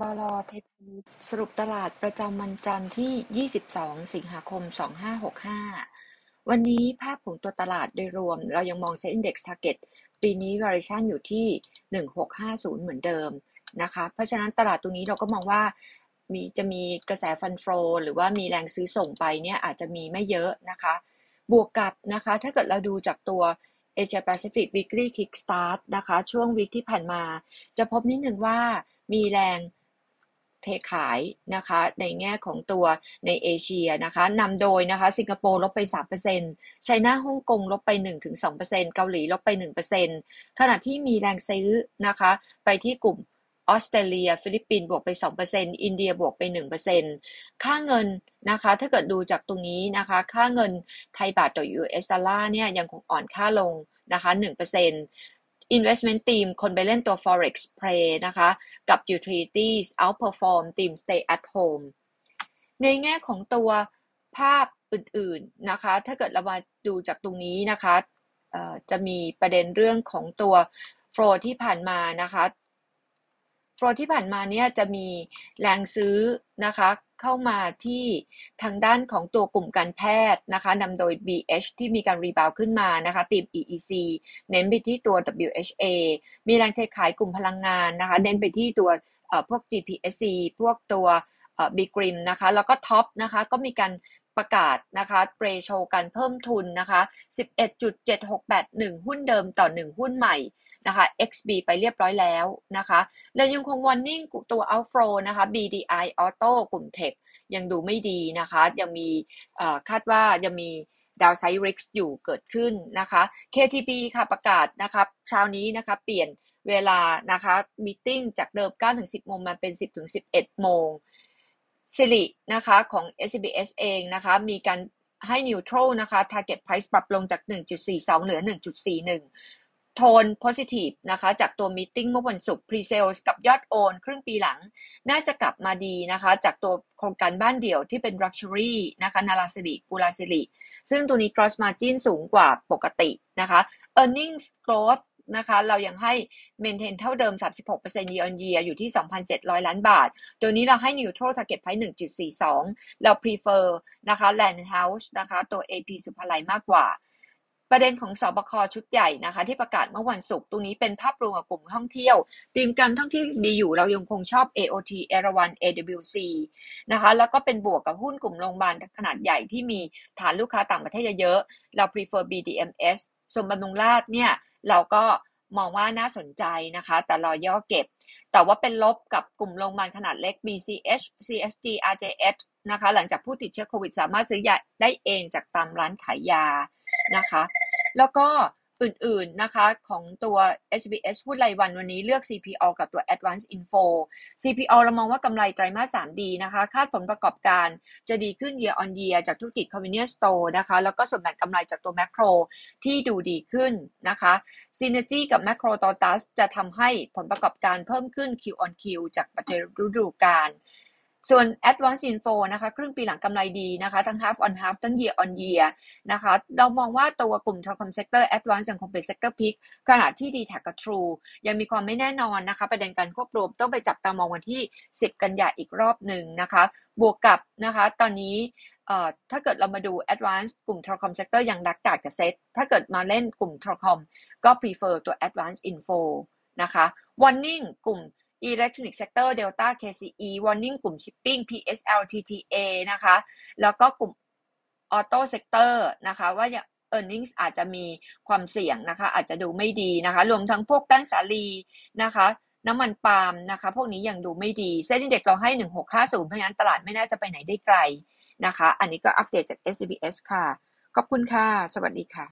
บล เพชรสรุปตลาดประจำวันจันทร์ที่ 22 สิงหาคม 2565 วันนี้ภาพของตัวตลาดโดยรวม เรายังมอง Set Index Target ปีนี้ variation อยู่ที่ 1650 เหมือนเดิมนะคะ เพราะฉะนั้นตลาดตรงนี้เราก็มองว่ามีจะมีกระแสฟันโฟหรือว่ามีแรงซื้อส่งไปเนี่ยอาจจะมีไม่เยอะนะคะ บวกกับนะคะถ้าเกิดเราดูจากตัว Asia Pacific Weekly Kickstart นะคะ ช่วงวิกที่ผ่านมา จะพบนิดหนึ่งว่ามีแรง เทขายนะคะในแง่ของตัวในเอเชียนะคะนำโดยนะคะสิงคโปร์ลบไป 3% China ฮ่องกงลบไป 1-2%เกาหลีลบไป 1%ขณะที่มีแรงซื้อนะคะไปที่กลุ่มออสเตรเลีย ฟิลิปปินส์บวกไป 2%อินเดียบวกไป 1%ค่าเงินนะคะถ้าเกิดดูจากตรงนี้นะคะค่าเงินไทยบาทต่อ US ดอลลาร์เนี่ยยังคงอ่อนค่าลงนะคะ1% investment team คนไปเล่นตัว forex play นะคะ กับ utilities outperform team stay at home ในแง่ของตัวภาพอื่นๆนะคะ ถ้าเกิดเรามาดูจากตรงนี้นะคะจะมีประเด็นเรื่องของตัว flow ที่ผ่านมานะคะ ฟลอที่ผ่านมาเนี่ยจะมีแรงซื้อนะคะเข้ามาที่ทางด้านของตัวกลุ่มการแพทย์นะคะนำโดย BH ที่มีการรีบาวขึ้นมานะคะทีม EEC เน้นไปที่ตัว WHA มีแรงเทขายกลุ่มพลังงานนะคะเน้นไปที่ตัวพวก GPSC พวกตัว b g r i m นะคะแล้วก็ท็อปนะคะก็มีการประกาศนะคะเปรโชการเพิ่มทุนนะคะ 11.7681 หุ้นเดิมต่อ 1 หุ้นใหม่ นะคะ XB ไปเรียบร้อยแล้วนะคะและยังคง warning ตัว outflow นะคะ BDI Auto กลุ่ม Tech ยังดูไม่ดีนะคะ ยังมีคาดว่ายังมีดาวไซริกส์อยู่เกิดขึ้นนะคะ KTP ค่ะประกาศนะคะเช้านี้นะคะเปลี่ยนเวลานะคะมีติ้งจากเดิม9ถึง10 โมงมาเป็น 10ถึง11 โมงสิรินะคะของ SBS เองนะคะมีการให้ neutral นะคะ target price ปรับลงจาก 1.42 เหลือ 1.41 โทน positive นะคะ จากตัวมีติ้งเมื่อวันศุกร์ pre-sales กับยอดโอนครึ่งปีหลัง น่าจะกลับมาดีนะคะ จากตัวโครงการบ้านเดี่ยวที่เป็น luxury นะคะนาราสิริกุลาสิริซึ่งตัวนี้ gross margin สูงกว่าปกตินะคะ earnings growth นะคะเรายังให้ maintain เท่าเดิม 36% year on year อยู่ที่ 2,700 ล้านบาท ตัวนี้เราให้ neutral target price 1.42 เรา prefer นะคะ land house นะคะ ตัว AP สุภาลัยมากกว่า ประเด็นของสอบคชุดใหญ่นะคะที่ประกาศเมื่อวันศุกร์ตรงนี้เป็นภาพรวมกับกลุ่มท่องเที่ยวทีมการท่องเที่ยวดีอยู่เรายังคงชอบ AOT เอราวัน AWC นะคะแล้วก็เป็นบวกกับหุ้นกลุ่มโรงพยาบาลขนาดใหญ่ที่มีฐานลูกค้าต่างประเทศเยอะๆเรา prefer BDMs ส่วนบำรุงราชเนี่ยเราก็มองว่าน่าสนใจนะคะ แต่รอย่อเก็บ แต่ว่าเป็นลบกับกลุ่มโรงพยาบาลขนาดเล็ก BCH CSG RJS นะคะ หลังจากผู้ติดเชื้อโควิดสามารถซื้อยาได้เองจากตามร้านขายยา นะคะ แล้วก็อื่นๆนะคะของตัว SBS หุ้นรายวันวันนี้เลือก CPO กับตัว Advanced Info CPO เรามองว่ากำไรไตรมาส3ดีนะคะ คาดผลประกอบการจะดีขึ้น year on year จากธุรกิจ convenience store นะคะ แล้วก็ส่วนแบ่งกำไรจากตัว macro ที่ดูดีขึ้นนะคะ Synergy กับ macro totus จะทำให้ผลประกอบการเพิ่มขึ้น Q on Q จากปัจจัยฤดูกาล ส่วน Advanced Info นะคะ ครึ่งปีหลังกำไรดีนะคะ ทั้ง half on half ทั้ง year on year นะคะ เรามองว่าตัวกลุ่ม telecom sector Advanced ยังคงเป็น sector pick ขณะที่ d t แทกับ True ยังมีความไม่แน่นอนนะคะ ประเด็นการควบรวมต้องไปจับตามองวันที่ 10 กันยาอีกรอบหนึ่งนะคะ บวกกับนะคะ ตอนนี้ถ้าเกิดเรามาดู Advanced กลุ่ม telecom sector ยังดักกาดกับเซตถ้าเกิดมาเล่นกลุ่ม telecom ก็ prefer ตัว Advanced Info นะคะ Warning กลุ่ม Electronic Sector Delta KCE Warning กลุ่ม Shipping PSL TTA นะคะ แล้วก็กลุ่ม Auto Sector นะคะ ว่า earnings อาจจะมีความเสี่ยงนะคะ อาจจะดูไม่ดีนะคะ รวมทั้งพวกแป้งสาลีนะคะน้ำมันปาล์มนะคะ พวกนี้ยังดูไม่ดีเซ็นดีเด็กเราให้ 1650 เพราะฉะนั้นตลาดไม่น่าจะไปไหนได้ไกลนะคะ อันนี้ก็อัปเดตจาก SBS ค่ะ ขอบคุณค่ะ สวัสดีค่ะ